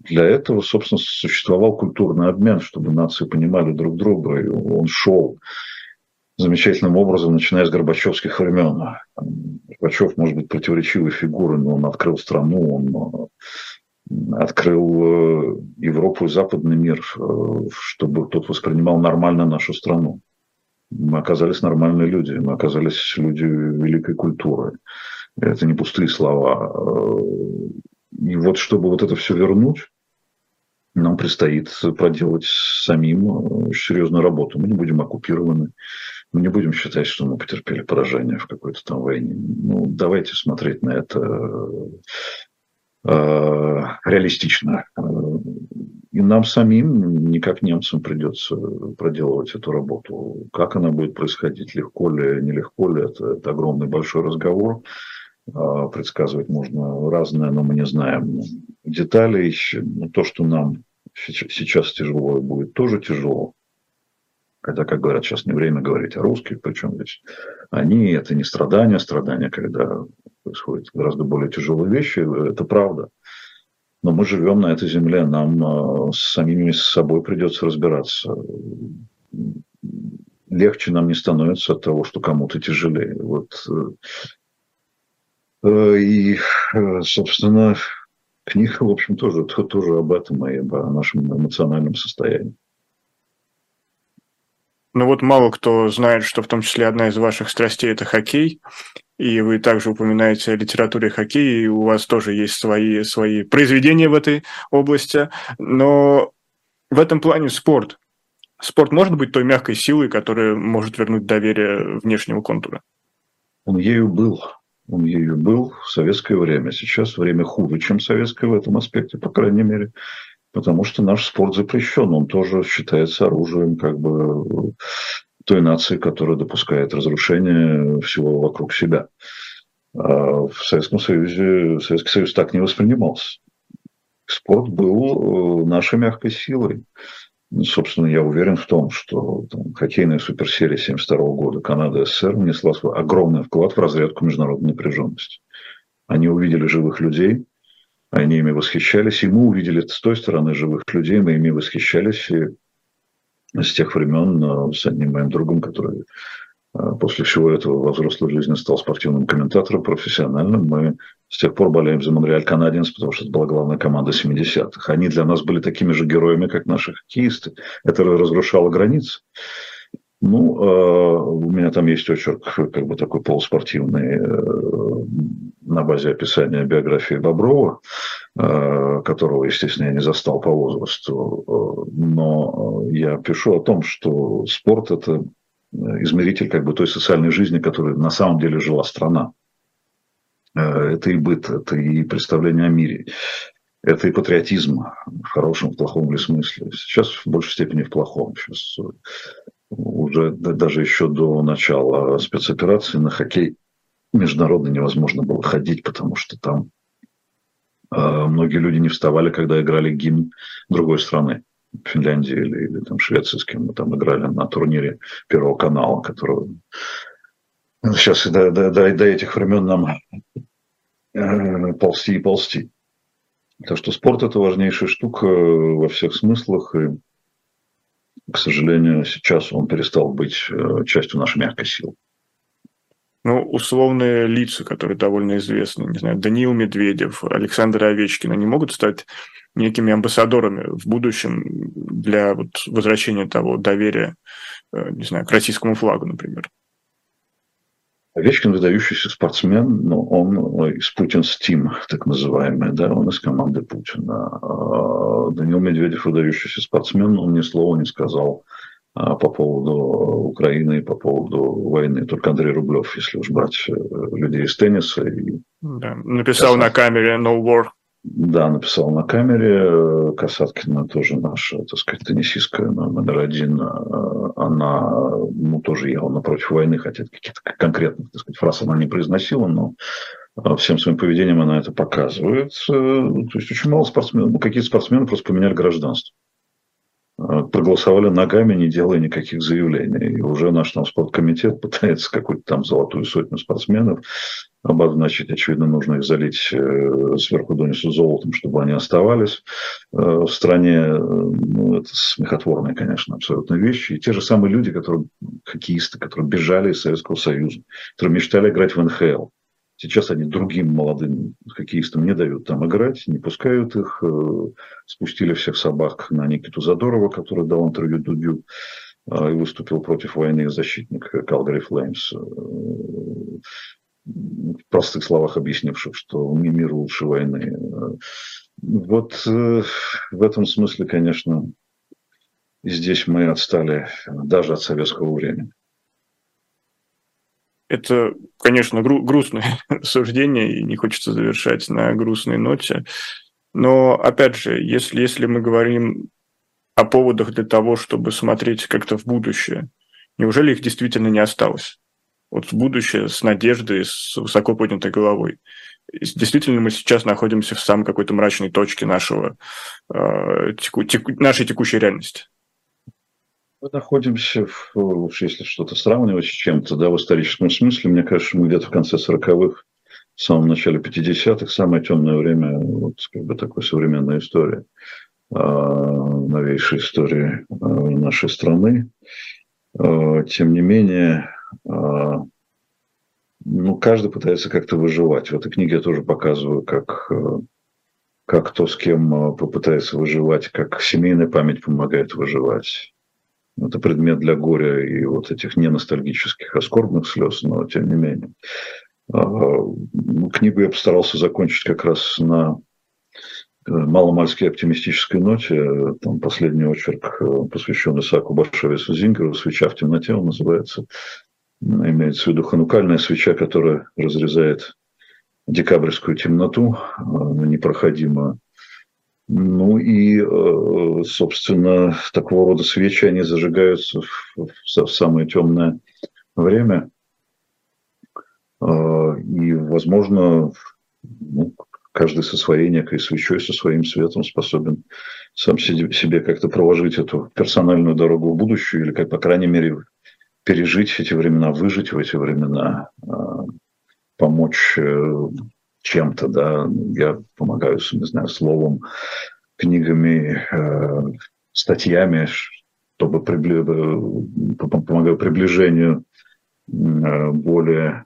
для этого, собственно, существовал культурный обмен, чтобы нации понимали друг друга, и он шел замечательным образом, начиная с Горбачевских времен. Горбачев, может быть, противоречивой фигурой, но он открыл страну, он открыл э, Европу и западный мир, э, чтобы тот воспринимал нормально нашу страну. Мы оказались нормальные люди, мы оказались люди великой культуры. Это не пустые слова. Э, и вот чтобы вот это все вернуть, нам предстоит проделать самим серьезную работу. Мы не будем оккупированы, мы не будем считать, что мы потерпели поражение в какой-то там войне. Ну, давайте смотреть на это Э, реалистично. И нам самим, не как немцам, придется проделывать эту работу. Как она будет происходить, легко ли, нелегко ли, это, это огромный большой разговор. Э, предсказывать можно разное, но мы не знаем деталей. То, что нам сейчас тяжело, будет тоже тяжело. Хотя, как говорят, сейчас не время говорить о русских, причем здесь они, это не страдания, страдания, когда происходят гораздо более тяжелые вещи, это правда. Но мы живем на этой земле, нам э, с самими с собой придется разбираться. Легче нам не становится от того, что кому-то тяжелее. Вот. Э, э, и, собственно, книга, в общем, тоже, тоже об этом и о нашем эмоциональном состоянии. Ну вот мало кто знает, что в том числе одна из ваших страстей – это хоккей, и вы также упоминаете о литературе хоккея, и у вас тоже есть свои, свои произведения в этой области, но в этом плане спорт. Спорт может быть той мягкой силой, которая может вернуть доверие внешнего контура? Он ею был. Он ею был в советское время. Сейчас время хуже, чем советское в этом аспекте, по крайней мере потому что наш спорт запрещен, он тоже считается оружием как бы той нации, которая допускает разрушение всего вокруг себя. А в Советском Союзе Советский Союз так не воспринимался. Спорт был э, нашей мягкой силой. Собственно, я уверен в том, что там, хоккейная суперсерия 1972 года Канада СССР внесла свой огромный вклад в разрядку международной напряженности. Они увидели живых людей, они ими восхищались, и мы увидели с той стороны живых людей, мы ими восхищались и с тех времен э, с одним моим другом, который э, после всего этого во взрослой жизни стал спортивным комментатором, профессиональным. Мы с тех пор болеем за Монреаль Канадиенс, потому что это была главная команда 70-х. Они для нас были такими же героями, как наши хоккеисты. Это разрушало границы. Ну, э, у меня там есть очерк, как бы такой полуспортивный, на базе описания биографии Боброва, э, которого, естественно, я не застал по возрасту, но я пишу о том, что спорт – это измеритель как бы той социальной жизни, которой на самом деле жила страна. Это и быт, это и представление о мире, это и патриотизм в хорошем, в плохом ли смысле. Сейчас в большей степени в плохом. Сейчас уже даже еще до начала спецоперации на хоккей международный невозможно было ходить, потому что там э, многие люди не вставали, когда играли гимн другой страны. Финляндии или, или там Швеции, с кем мы там играли на турнире Первого канала, которого сейчас до, до, до, до этих времен нам э, ползти и ползти. Так что спорт – это важнейшая штука во всех смыслах. И к сожалению, сейчас он перестал быть э, частью нашей мягкой силы. Ну, условные лица, которые довольно известны, не знаю, Даниил Медведев, Александр Овечкин, они могут стать некими амбассадорами в будущем для вот возвращения того доверия, э, не знаю, к российскому флагу, например? Овечкин выдающийся спортсмен, но он из Путин's Team, так называемый, да, он из команды Путина. А Данил Медведев выдающийся спортсмен, он ни слова не сказал по поводу Украины и по поводу войны. Только Андрей Рублев, если уж брать э, людей из тенниса. И... Да, написал на камере «No war». Да, написал на камере. Касаткина тоже наша, так сказать, теннисистка номер один. Она ну, тоже ехала против войны, хотя какие-то конкретных так сказать, фраз она не произносила, но всем своим поведением она это показывает. Э, то есть очень мало спортсменов, ну, какие-то спортсмены просто поменяли гражданство. Э, проголосовали ногами, не делая никаких заявлений. И уже наш там спорткомитет пытается какую-то там золотую сотню спортсменов обозначить. Очевидно, нужно их залить э, сверху донизу золотом, чтобы они оставались э, в стране. Ну, это смехотворные, конечно, абсолютно вещи. И те же самые люди, которые хоккеисты, которые бежали из Советского Союза, которые мечтали играть в НХЛ, Сейчас они другим молодым хоккеистам не дают там играть, не пускают их. Э, спустили всех собак на Никиту Задорова, который дал интервью Дудю э, и выступил против войны защитник Калгари Флеймс. Э, в простых словах объяснивших, что мир лучше войны. Вот в этом смысле, конечно, здесь мы отстали даже от советского времени. Это, конечно, гру- грустное суждение, и не хочется завершать на грустной ноте. Но, опять же, если, если мы говорим о поводах для того, чтобы смотреть как-то в будущее, неужели их действительно не осталось? Вот в будущее с надеждой, с высоко поднятой головой. Действительно, мы сейчас находимся в самой какой-то мрачной точке нашего, э, теку, теку, нашей текущей реальности. Мы находимся, в, уж если что-то сравнивать с чем-то, да, в историческом смысле, мне кажется, мы где-то в конце 40-х, в самом начале 50-х, самое темное время, вот как бы такой современной истории, э, новейшей истории э, нашей страны. Э, тем не менее, ну, каждый пытается как-то выживать. В этой книге я тоже показываю, как, как кто с кем попытается выживать, как семейная память помогает выживать это предмет для горя и вот этих не ностальгических, а скорбных слез, но тем не менее. А, ну, книгу я постарался закончить как раз на э, маломальски оптимистической ноте. Там последний очерк, э, посвящен Исааку Башевису Зингеру «Свеча в темноте» он называется. Имеется в виду ханукальная свеча, которая разрезает декабрьскую темноту, непроходимо ну и, э, собственно, такого рода свечи, они зажигаются в, самое темное время. Э, и, возможно, ну, каждый со своей некой свечой, со своим светом способен сам себе как-то проложить эту персональную дорогу в будущее, или, как, по крайней мере, пережить эти времена, выжить в эти времена, э, помочь чем-то, да, я помогаю, не знаю, словом, книгами, э, статьями, чтобы прибли... помогаю приближению э, более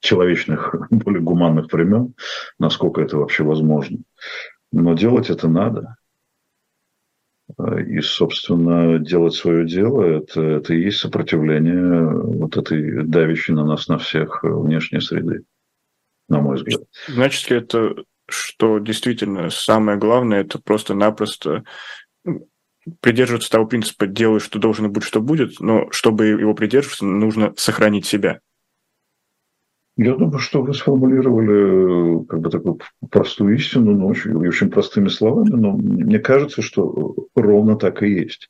человечных, более гуманных времен, насколько это вообще возможно. Но делать это надо. И, собственно, делать свое дело это, это и есть сопротивление вот этой давящей на нас на всех внешней среды на мой взгляд. Значит ли это, что действительно самое главное, это просто-напросто придерживаться того принципа «делай, что должно быть, что будет», но чтобы его придерживаться, нужно сохранить себя? Я думаю, что вы сформулировали как бы такую простую истину, но очень, очень простыми словами, но мне кажется, что ровно так и есть.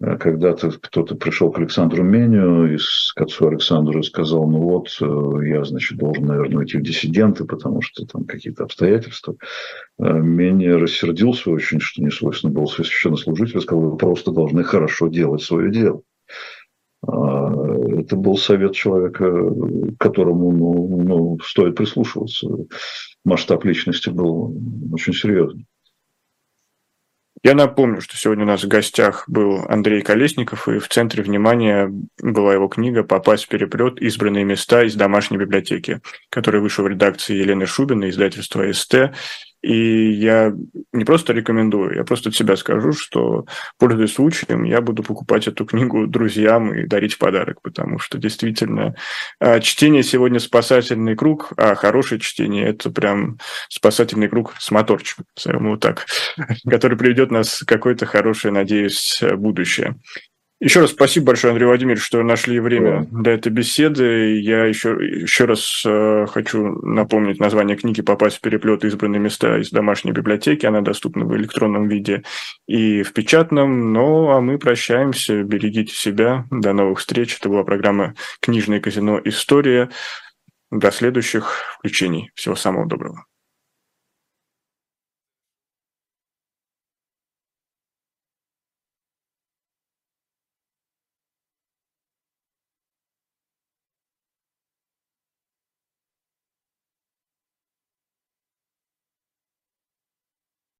Э, когда-то кто-то пришел к Александру Меню и к отцу Александру сказал, ну вот, э, я, значит, должен, наверное, уйти в диссиденты, потому что там какие-то обстоятельства. Э, Меню рассердился очень, что не свойственно было священнослужителю, сказал, вы просто должны хорошо делать свое дело. А, это был совет человека, которому ну, ну, стоит прислушиваться. Масштаб личности был очень серьезный. Я напомню, что сегодня у нас в гостях был Андрей Колесников, и в центре внимания была его книга «Попасть в переплет. Избранные места из домашней библиотеки», которая вышла в редакции Елены Шубиной, издательства СТ. И я не просто рекомендую, я просто от себя скажу, что, пользуясь случаем, я буду покупать эту книгу друзьям и дарить в подарок, потому что действительно а, чтение сегодня спасательный круг, а хорошее чтение – это прям спасательный круг с моторчиком, вот так, который приведет нас в какое-то хорошее, надеюсь, будущее. Еще раз спасибо большое, Андрей Владимирович, что нашли время да. для этой беседы. Я еще, еще раз э, хочу напомнить название книги «Попасть в переплет. Избранные места» из домашней библиотеки. Она доступна в электронном виде и в печатном. Ну, а мы прощаемся. Берегите себя. До новых встреч. Это была программа «Книжное казино. История». До следующих включений. Всего самого доброго.